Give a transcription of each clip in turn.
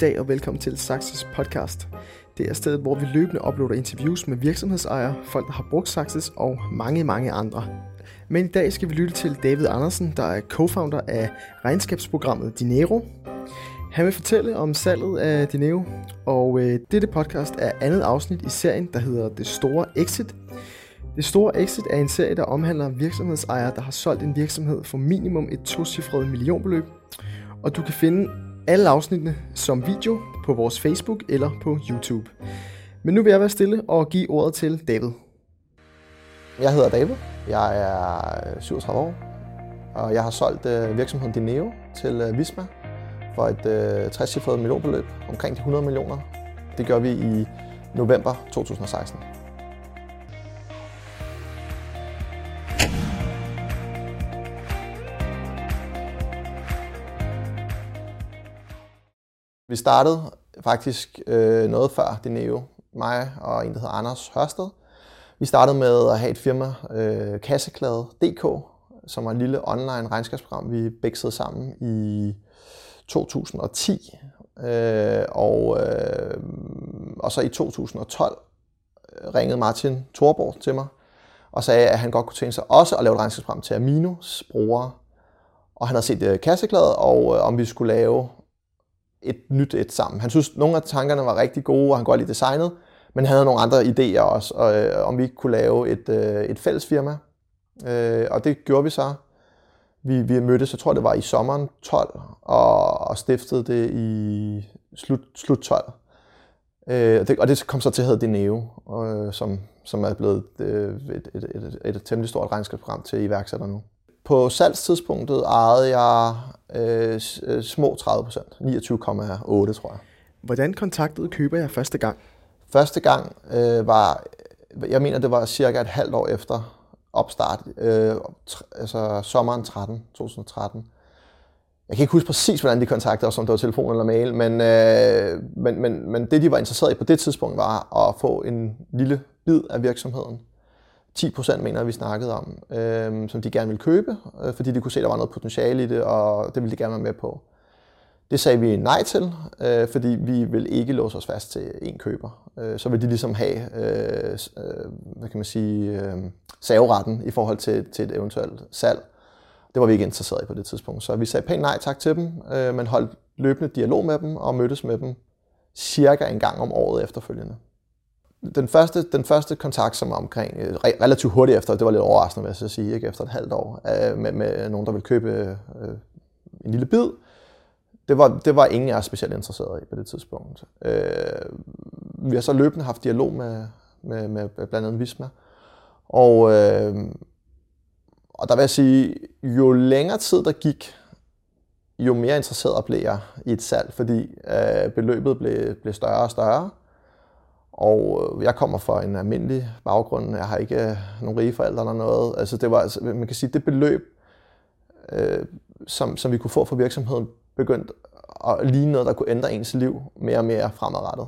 dag og velkommen til Saxes podcast. Det er stedet, hvor vi løbende uploader interviews med virksomhedsejere, folk, der har brugt Saxes og mange, mange andre. Men i dag skal vi lytte til David Andersen, der er co-founder af regnskabsprogrammet Dinero. Han vil fortælle om salget af Dinero, og øh, dette podcast er andet afsnit i serien, der hedder Det Store Exit. Det Store Exit er en serie, der omhandler virksomhedsejere, der har solgt en virksomhed for minimum et tocifret millionbeløb. Og du kan finde alle afsnittene som video på vores Facebook eller på YouTube. Men nu vil jeg være stille og give ordet til David. Jeg hedder David. Jeg er øh, 37 år, og jeg har solgt øh, virksomheden Dineo til øh, Visma for et øh, 60 millionbeløb, omkring de 100 millioner. Det gør vi i november 2016. Vi startede faktisk øh, noget før Dineo, mig og en, der hedder Anders Hørsted. Vi startede med at have et firma, øh, Kasseklade.dk, som var et lille online regnskabsprogram, vi begge sammen i 2010. Øh, og, øh, og så i 2012 øh, ringede Martin Thorborg til mig og sagde, at han godt kunne tænke sig også at lave et regnskabsprogram til Aminos brugere. Og han havde set øh, Kasseklade, og øh, om vi skulle lave et nyt et sammen. Han synes, nogle af tankerne var rigtig gode, og han godt lide designet, men han havde nogle andre idéer også, og, øh, om vi ikke kunne lave et, øh, et fælles firma. Øh, og det gjorde vi så. Vi, vi mødtes, jeg tror det var i sommeren 12, og, og stiftede det i slut, slut 12. Øh, og, det, og det kom så til at hedde Dineo, øh, som, som er blevet øh, et, et, et, et, et temmelig stort regnskabsprogram til iværksætter nu. På salgstidspunktet ejede jeg øh, øh små 30 procent, 29,8 tror jeg. Hvordan kontaktede køber jeg første gang? Første gang øh, var, jeg mener det var cirka et halvt år efter opstart, øh, altså sommeren 13, 2013. Jeg kan ikke huske præcis, hvordan de kontaktede os, om det var telefon eller mail, men, øh, men, men, men det, de var interesseret i på det tidspunkt, var at få en lille bid af virksomheden. 10 procent, mener vi snakkede om, øh, som de gerne ville købe, øh, fordi de kunne se, at der var noget potentiale i det, og det ville de gerne være med på. Det sagde vi nej til, øh, fordi vi vil ikke låse os fast til én køber. Øh, så vil de ligesom have, øh, øh hvad kan man sige, øh, saveretten i forhold til, til et eventuelt salg. Det var vi ikke interesseret i på det tidspunkt. Så vi sagde pænt nej tak til dem, øh, men holdt løbende dialog med dem og mødtes med dem cirka en gang om året efterfølgende. Den første, den første kontakt, som var omkring øh, relativt hurtigt efter, det var lidt overraskende, vil jeg så sige, ikke? efter et halvt år, øh, med, med nogen, der ville købe øh, en lille bid, det var, det var ingen af os specielt interesseret i på det tidspunkt. Øh, vi har så løbende haft dialog med, med, med blandt andet Visma. Og, øh, og der vil jeg sige, jo længere tid der gik, jo mere interesseret blev jeg i et salg, fordi øh, beløbet blev, blev større og større. Og øh, jeg kommer fra en almindelig baggrund. Jeg har ikke øh, nogen rige forældre eller noget. Altså det var, altså, man kan sige, det beløb, øh, som, som vi kunne få fra virksomheden, begyndte at ligne noget, der kunne ændre ens liv mere og mere fremadrettet.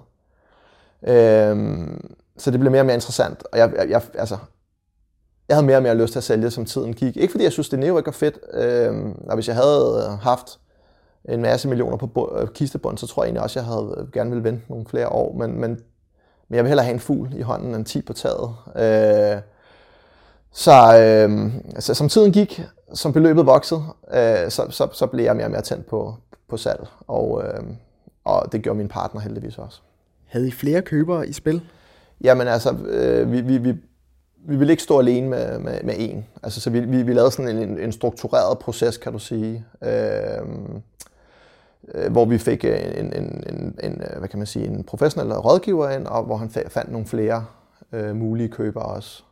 Øh, så det blev mere og mere interessant, og jeg, jeg, jeg, altså, jeg havde mere og mere lyst til at sælge, som tiden gik. Ikke fordi jeg synes, det neo var fedt, Øh, og hvis jeg havde øh, haft en masse millioner på øh, så tror jeg egentlig også, at jeg havde gerne ville vente nogle flere år, men, men, men jeg vil hellere have en fugl i hånden end 10 på taget. Øh, så, øh, så som tiden gik, som beløbet voksede, øh, så, så, så blev jeg mere og mere tændt på, på salg, og, øh, og det gjorde min partner heldigvis også. Havde I flere købere i spil? Jamen altså, øh, vi, vi, vi, vi ville ikke stå alene med, med, med en. Altså, så vi, vi, vi lavede sådan en, en struktureret proces, kan du sige, øh, Øh, hvor vi fik øh, en, en, en, en, øh, hvad kan man sige, en professionel rådgiver ind, og hvor han fandt nogle flere øh, mulige købere også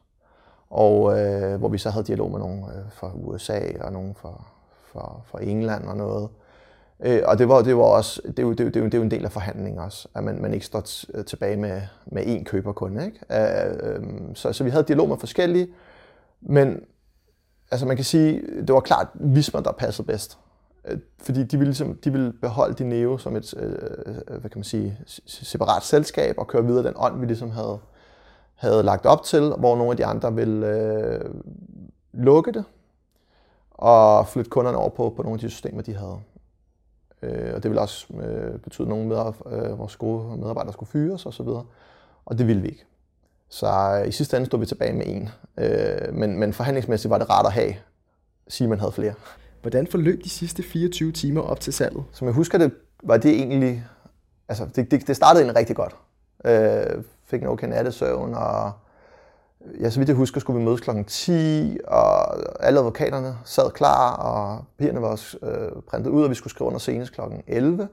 og øh, hvor vi så havde dialog med nogle øh, fra USA og nogle fra, fra, fra England og noget. Øh, og det var, det var også, det er, jo, det, er jo, det, er jo, det er jo en del af forhandlingen også, at man, man ikke står tilbage med, med én køber kun. Ikke? Øh, øh, så, så vi havde dialog med forskellige, men altså man kan sige, det var klart Visma, der passede bedst. Øh, fordi de ville, ligesom, de ville beholde Dineo som et øh, øh, hvad kan man sige, separat selskab og køre videre den ånd, vi ligesom havde, havde lagt op til, hvor nogle af de andre ville øh, lukke det og flytte kunderne over på, på nogle af de systemer, de havde. Øh, og det ville også øh, betyde, at nogle af øh, vores gode medarbejdere skulle fyres osv. Og, og det ville vi ikke. Så øh, i sidste ende stod vi tilbage med en. Øh, men, men forhandlingsmæssigt var det rart at have, sige, man havde flere. Hvordan forløb de sidste 24 timer op til salget? Som jeg husker det, var det egentlig... Altså, det, det, det startede egentlig rigtig godt. Øh, fik en okay nattesøvn, og ja, så vidt jeg husker, skulle vi mødes kl. 10, og alle advokaterne sad klar, og papirerne var også øh, printet ud, og vi skulle skrive under senest kl. 11.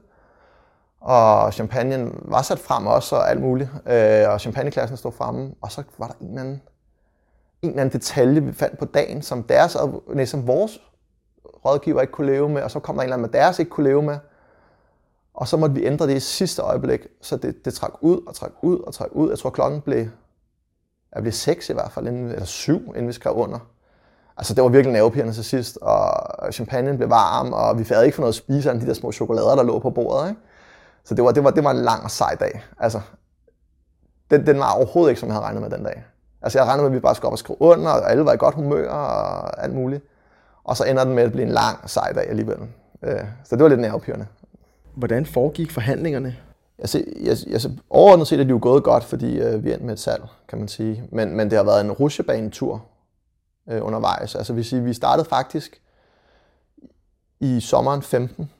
Og champagne var sat frem også, og alt muligt. Øh, og champagneklassen stod fremme, og så var der en eller anden, en eller anden detalje, vi fandt på dagen, som, deres, nej, som vores rådgiver ikke kunne leve med, og så kom der en eller anden, med deres ikke kunne leve med. Og så måtte vi ændre det i sidste øjeblik, så det, det trak ud og trak ud og trak ud. Jeg tror, klokken blev, jeg blev seks i hvert fald, inden, eller syv, inden vi skrev under. Altså, det var virkelig nervepirrende til sidst, og champagne blev varm, og vi havde ikke for noget at spise af de der små chokolader, der lå på bordet. Ikke? Så det var, det, var, det var en lang og sej dag. Altså, den, den var overhovedet ikke, som jeg havde regnet med den dag. Altså, jeg regnede med, at vi bare skulle op og skrive under, og alle var i godt humør og alt muligt. Og så ender den med at blive en lang sej dag alligevel. Øh, så det var lidt nervepirrende. Hvordan foregik forhandlingerne? Altså, altså, overordnet set er de jo gået godt, fordi øh, vi endte med et salg, kan man sige. Men, men det har været en rusjebanetur øh, undervejs. Altså, vi, siger, vi startede faktisk i sommeren 15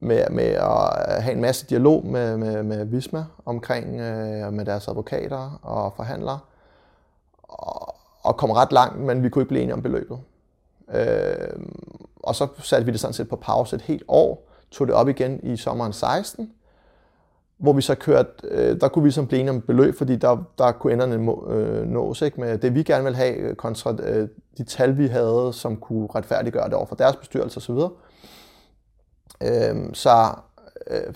med, med at have en masse dialog med, med, med Visma omkring øh, med deres advokater og forhandlere. Og, og kom ret langt, men vi kunne ikke blive enige om beløbet. Øh, og så satte vi det sådan set på pause et helt år, tog det op igen i sommeren 16, hvor vi så kørte, øh, der kunne vi så blive enige om beløb, fordi der, der kunne enderne må, øh, nås ikke, med det, vi gerne ville have, kontra øh, de tal, vi havde, som kunne retfærdiggøre det over for deres bestyrelse osv. Øh, så, øh,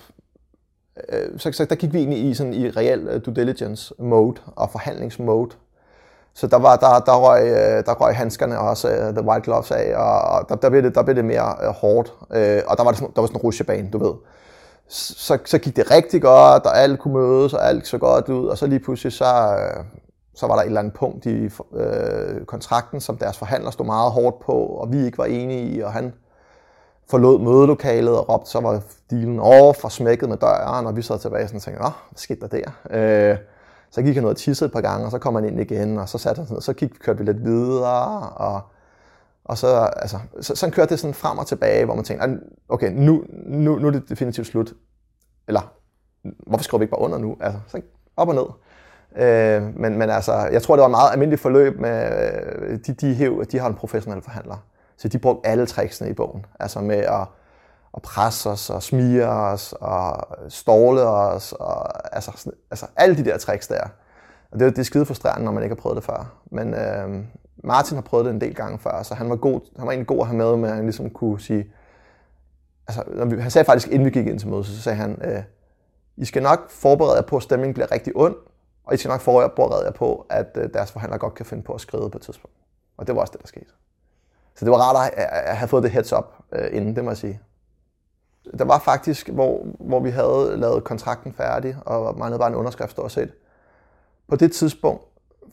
øh, så, så der gik vi ind i sådan i reel øh, due diligence mode og forhandlingsmode. Så der, var, der, der, røg, øh, der røg handskerne også, uh, the white gloves af, og der, der, blev, det, der blev det mere uh, hårdt. Uh, og der var, det sådan, der var sådan en rusjebane, du ved. Så, så gik det rigtig godt, og alt kunne mødes, og alt så godt ud, og så lige pludselig så, uh, så var der et eller andet punkt i uh, kontrakten, som deres forhandler stod meget hårdt på, og vi ikke var enige i, og han forlod mødelokalet og råbte, så var dealen over for smækket med døren, og vi sad tilbage sådan og tænkte, åh, hvad skete der der? Uh, så gik han ud og tissede et par gange, og så kom han ind igen, og så satte han sådan, og så gik, kørte vi lidt videre, og, og så, altså, så, så kørte det sådan frem og tilbage, hvor man tænkte, okay, nu, nu, nu er det definitivt slut. Eller, hvorfor skriver vi ikke bare under nu? Altså, så op og ned. Øh, men, men altså, jeg tror, det var et meget almindeligt forløb med, øh, de, de, de, de har en professionel forhandler. Så de brugte alle tricksene i bogen. Altså med at, og presse os og smige os og ståle os. Og, altså, altså alle de der tricks der. Og det, det er skide frustrerende, når man ikke har prøvet det før. Men øh, Martin har prøvet det en del gange før, så han var, god, han var egentlig god at have med, med at han ligesom kunne sige... Altså, når vi, han sagde faktisk, inden vi gik ind til mødet, så sagde han, øh, I skal nok forberede jer på, at stemningen bliver rigtig ond, og I skal nok forberede jer på, at øh, deres forhandler godt kan finde på at skride på et tidspunkt. Og det var også det, der skete. Så det var rart at have fået det heads up øh, inden, det må jeg sige. Der var faktisk, hvor, hvor vi havde lavet kontrakten færdig, og manglede bare en underskrift stort set. På det tidspunkt,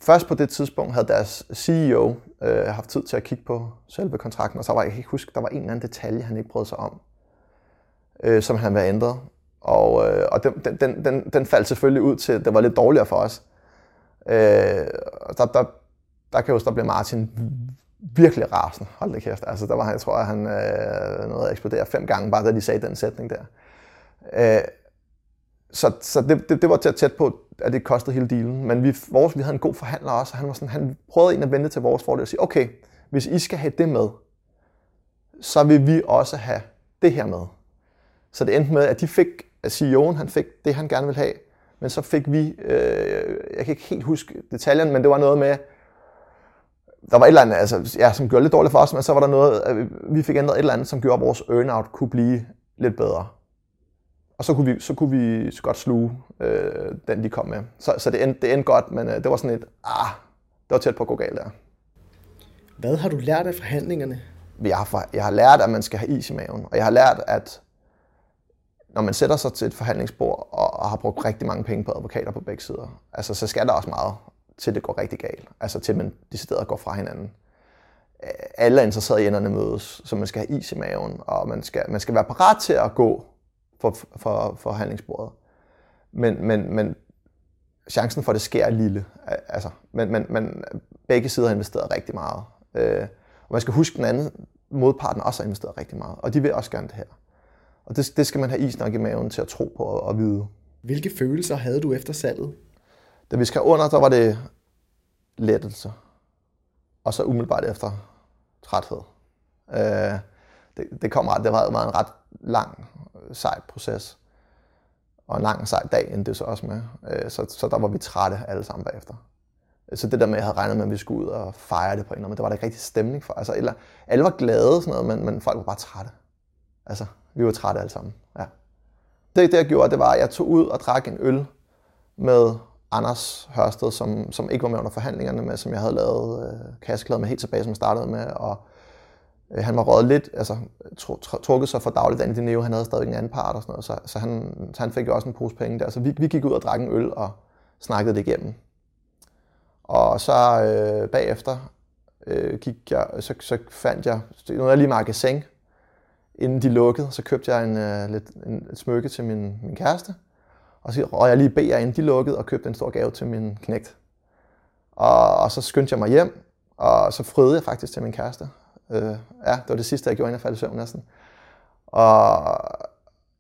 først på det tidspunkt havde deres CEO øh, haft tid til at kigge på selve kontrakten, og så var jeg ikke huske, der var en eller anden detalje, han ikke brød sig om, øh, som han havde ændret. Og, øh, og den, den, den, den faldt selvfølgelig ud til, at det var lidt dårligere for os. Øh, der, der, der kan jeg huske, der blev Martin virkelig rasende. Hold da kæft. Altså, der var han, jeg tror, at han øh, nåede at eksplodere fem gange, bare da de sagde den sætning der. Øh, så så det, det, det, var til at tæt på, at det kostede hele dealen. Men vi, vores, vi havde en god forhandler også, og han, var sådan, han prøvede en at vente til vores fordel og sige, okay, hvis I skal have det med, så vil vi også have det her med. Så det endte med, at de fik, at CEO'en han fik det, han gerne ville have, men så fik vi, øh, jeg kan ikke helt huske detaljen, men det var noget med, der var et eller andet, altså, ja, som gjorde lidt dårligt for os, men så var der noget, vi fik ændret et eller andet, som gjorde, at vores earnout kunne blive lidt bedre. Og så kunne vi, så kunne vi godt sluge øh, den, de kom med. Så, så det, endte, det endte godt, men øh, det var sådan et, ah, det var tæt på at gå galt der. Hvad har du lært af forhandlingerne? Jeg har, jeg har lært, at man skal have is i maven. Og jeg har lært, at når man sætter sig til et forhandlingsbord og, og har brugt rigtig mange penge på advokater på begge sider, altså, så skal der også meget til det går rigtig galt. Altså til man decideret går fra hinanden. Alle er interesserede i enderne mødes, så man skal have is i maven, og man skal, man skal være parat til at gå for, for for forhandlingsbordet. Men, men, men chancen for, at det sker er lille. Altså, men, men, men begge sider har investeret rigtig meget. Øh, og man skal huske, at den anden modparten også har investeret rigtig meget. Og de vil også gerne det her. Og det, det skal man have is nok i maven til at tro på og, og vide. Hvilke følelser havde du efter salget? Da vi skrev under, der var det lettelse. Og så umiddelbart efter træthed. Øh, det, det, kom ret, det var en ret lang, øh, sej proces. Og en lang, sej dag endte det så også med. Øh, så, så der var vi trætte alle sammen bagefter. Så det der med, at jeg havde regnet med, at vi skulle ud og fejre det på en eller anden det var der ikke rigtig stemning for. Altså, eller, alle var glade, sådan noget, men, men folk var bare trætte. Altså, vi var trætte alle sammen. Ja. Det, det jeg gjorde, det var, at jeg tog ud og drak en øl med Anders Hørsted, som, som ikke var med under forhandlingerne med, som jeg havde lavet øh, kasseklæder med helt tilbage, som jeg startede med. Og øh, han var røget lidt, altså trukket sig for dagligt ind i Neo. Han havde stadig en anden part og sådan noget, så, så, han, så han fik jo også en pose penge der. Så vi, vi gik ud og drak en øl og snakkede det igennem. Og så øh, bagefter øh, gik jeg, så, så fandt jeg, nu er jeg lige magasin, inden de lukkede, så købte jeg en, øh, lidt, en, et smykke til min, min kæreste. Og så røg jeg lige BR, inden de lukkede, og købte en stor gave til min knægt. Og, og så skyndte jeg mig hjem, og så frøede jeg faktisk til min kæreste. Øh, ja, det var det sidste, jeg gjorde, inden jeg faldt i søvn næsten. Og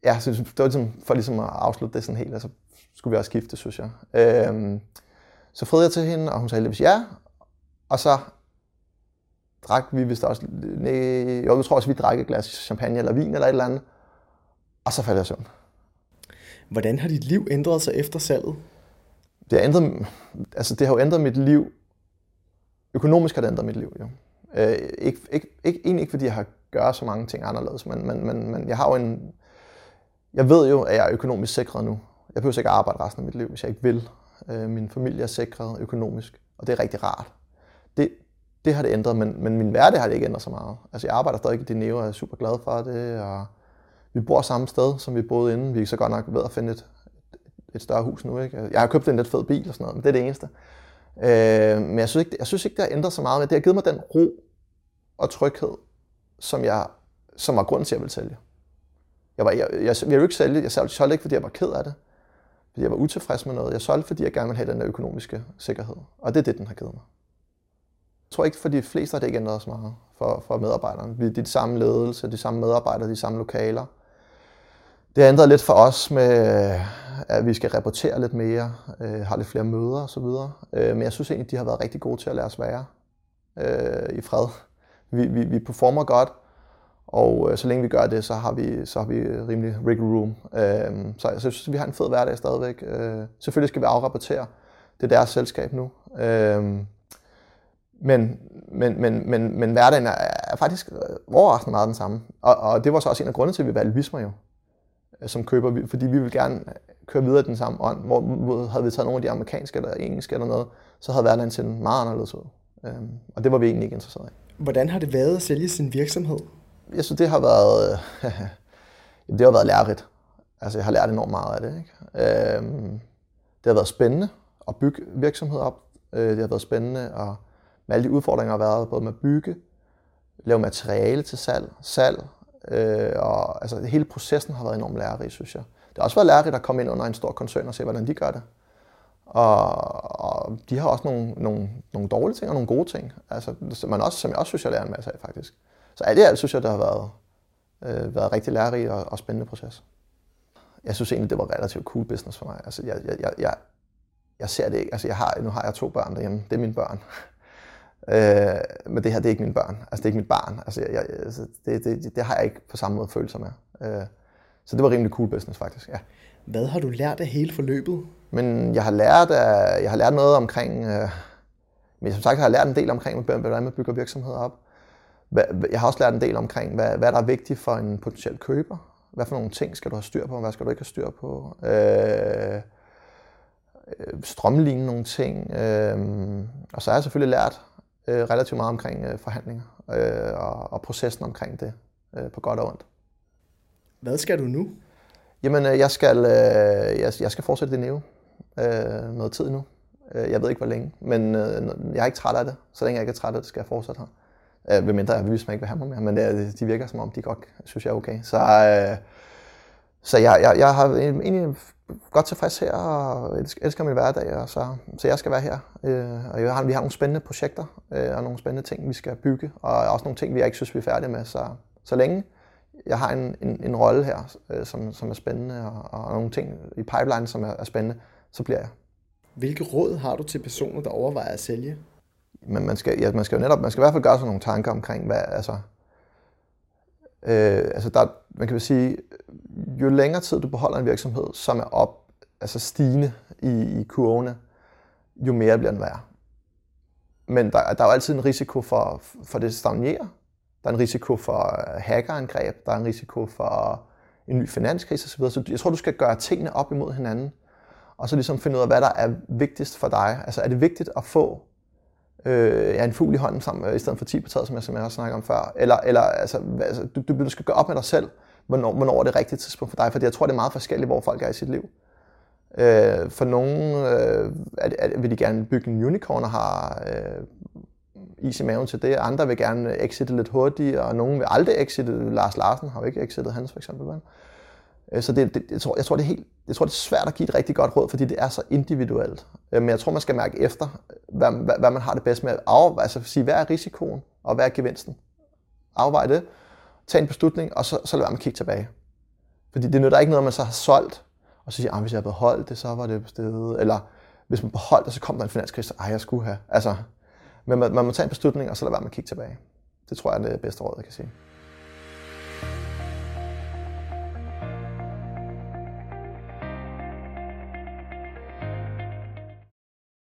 ja, så det var ligesom, for ligesom at afslutte det sådan helt, og så skulle vi også skifte, synes jeg. Øh, så friede jeg til hende, og hun sagde heldigvis ja. Og så drak vi vist også, nej, jo, jeg tror også, vi drak et glas champagne eller vin eller et eller andet. Og så faldt jeg i søvn. Hvordan har dit liv ændret sig efter salget? Det har, ændret, altså det har jo ændret mit liv. Økonomisk har det ændret mit liv, jo. Øh, ikke, ikke, ikke, egentlig ikke, fordi jeg har gjort så mange ting anderledes, men, men, men, men jeg har jo en... Jeg ved jo, at jeg er økonomisk sikret nu. Jeg behøver ikke arbejde resten af mit liv, hvis jeg ikke vil. Øh, min familie er sikret økonomisk, og det er rigtig rart. Det, det har det ændret, men, men min hverdag har det ikke ændret så meget. Altså jeg arbejder stadig i Dineo, og er super glad for det, og vi bor samme sted, som vi boede inden. Vi er så godt nok ved at finde et, et større hus nu. Ikke? Jeg har købt en lidt fed bil og sådan noget, men det er det eneste. Øh, men jeg synes, ikke, jeg synes ikke, det har ændret så meget, men det har givet mig den ro og tryghed, som, jeg, som var grund til, at jeg ville sælge. Jeg, var, jeg, jeg, jeg ville jo ikke sælge, jeg solgte ikke, fordi jeg var ked af det fordi jeg var utilfreds med noget. Jeg solgte, fordi jeg gerne ville have den der økonomiske sikkerhed. Og det er det, den har givet mig. Jeg tror ikke, for de fleste har det ikke ændret så meget for, for medarbejderne. Vi er de samme ledelse, de samme medarbejdere, de samme lokaler. Det har ændret lidt for os med, at vi skal rapportere lidt mere, øh, har lidt flere møder osv. Øh, men jeg synes egentlig, de har været rigtig gode til at lade os være øh, i fred. Vi, vi, vi performer godt, og øh, så længe vi gør det, så har vi, så har vi rimelig wiggle room. Øh, så jeg synes, vi har en fed hverdag stadigvæk. Øh, selvfølgelig skal vi afrapportere. Det er deres selskab nu. Øh, men, men, men, men, men hverdagen er, er faktisk overraskende meget den samme. Og, og det var så også en af grundene til, at vi valgte Visma jo, som køber, fordi vi vil gerne køre videre i den samme ånd. Hvor, hvor havde vi taget nogle af de amerikanske eller engelske eller noget, så havde hverdagen set meget anderledes ud. Øh, og det var vi egentlig ikke interesseret i. Hvordan har det været at sælge sin virksomhed? jeg synes, det har været, det har været lærerigt. Altså, jeg har lært enormt meget af det. Ikke? Øhm, det har været spændende at bygge virksomhed op. Øh, det har været spændende at, med alle de udfordringer, der har været, både med at bygge, lave materiale til salg, salg, øh, og altså, hele processen har været enormt lærerig, synes jeg. Det har også været lærerigt at komme ind under en stor koncern og se, hvordan de gør det. Og, og de har også nogle, nogle, nogle dårlige ting og nogle gode ting, altså, man også, som jeg også synes, jeg lærer en masse af, faktisk. Så alt i alt synes jeg, det har været, øh, været rigtig lærerig og, og spændende proces. Jeg synes egentlig, det var relativt cool business for mig. Altså, jeg, jeg, jeg, jeg ser det ikke. Altså, jeg har, nu har jeg to børn derhjemme. Det er mine børn øh, men det her, det er ikke mine børn. Altså, det er ikke mit barn. Altså, jeg, altså, det, det, det har jeg ikke på samme måde følelser med. Øh, så det var rimelig cool business, faktisk. Ja. Hvad har du lært af hele forløbet? Men jeg har lært, af, jeg har lært noget omkring... Øh, men som sagt har jeg lært en del omkring, hvordan man bygger virksomheder op. Jeg har også lært en del omkring, hvad, hvad der er vigtigt for en potentiel køber. Hvad for nogle ting skal du have styr på, og hvad skal du ikke have styr på. Øh, øh strømligne nogle ting. Øh, og så har jeg selvfølgelig lært øh, relativt meget omkring øh, forhandlinger øh, og, og processen omkring det, øh, på godt og ondt. Hvad skal du nu? Jamen, øh, jeg skal, øh, jeg, jeg skal fortsætte det næve øh, noget tid nu. Øh, jeg ved ikke, hvor længe, men øh, jeg er ikke træt af det. Så længe jeg ikke er træt af det, skal jeg fortsætte her. Øh, mindre jeg hvis man ikke vil have mig mere, men det, de virker som om, de godt synes, jeg er okay. Så, øh, så jeg, jeg, jeg har egentlig godt tilfreds her, og elsker min hverdag, og så, så jeg skal være her. Øh, og jeg har, vi har nogle spændende projekter, øh, og nogle spændende ting, vi skal bygge, og også nogle ting, vi ikke synes, vi er færdige med. Så, så længe jeg har en, en, en rolle her, øh, som, som er spændende, og, og nogle ting i pipeline, som er, er spændende, så bliver jeg. Hvilke råd har du til personer, der overvejer at sælge? Men man skal, ja, man skal jo netop, man skal i hvert fald gøre sig nogle tanker omkring, hvad, altså, øh, altså der, man kan sige, jo længere tid du beholder en virksomhed, som er op, altså stigende i, i kurvene, jo mere bliver den værd. Men der, der er jo altid en risiko for, for det stagnerer. Der er en risiko for øh, hackerangreb, der er en risiko for øh, en ny finanskrise osv. Så jeg tror, du skal gøre tingene op imod hinanden, og så ligesom finde ud af, hvad der er vigtigst for dig. Altså er det vigtigt at få øh, ja, en fugl i hånden sammen, øh, i stedet for 10 på taget, som jeg, som jeg også snakkede om før. Eller, eller altså, altså, du, du skal gøre op med dig selv, hvornår, hvornår er det rigtige tidspunkt for dig, fordi jeg tror, det er meget forskelligt, hvor folk er i sit liv. Øh, for nogen øh, er, er, vil de gerne bygge en unicorn og har øh, is i maven til det. Andre vil gerne exitte lidt hurtigt, og nogen vil aldrig exitte. Lars Larsen har jo ikke exitet hans, for eksempel. Vel? Øh, så det, det, jeg, tror, jeg, tror, det er helt, jeg tror, det er svært at give et rigtig godt råd, fordi det er så individuelt. Øh, men jeg tror, man skal mærke efter, hvad, hvad, hvad man har det bedst med. Af, altså sige, hvad er risikoen, og hvad er gevinsten? Afvej det, tag en beslutning, og så, så lad være med at kigge tilbage. Fordi det nytter ikke noget, man så har solgt, og så siger, at hvis jeg havde beholdt det, så var det stedet. Eller hvis man beholdt det, så kom der en finanskrise, ej, jeg skulle have. Altså, men man, man må tage en beslutning, og så lad være med at kigge tilbage. Det tror jeg er det bedste råd, jeg kan sige.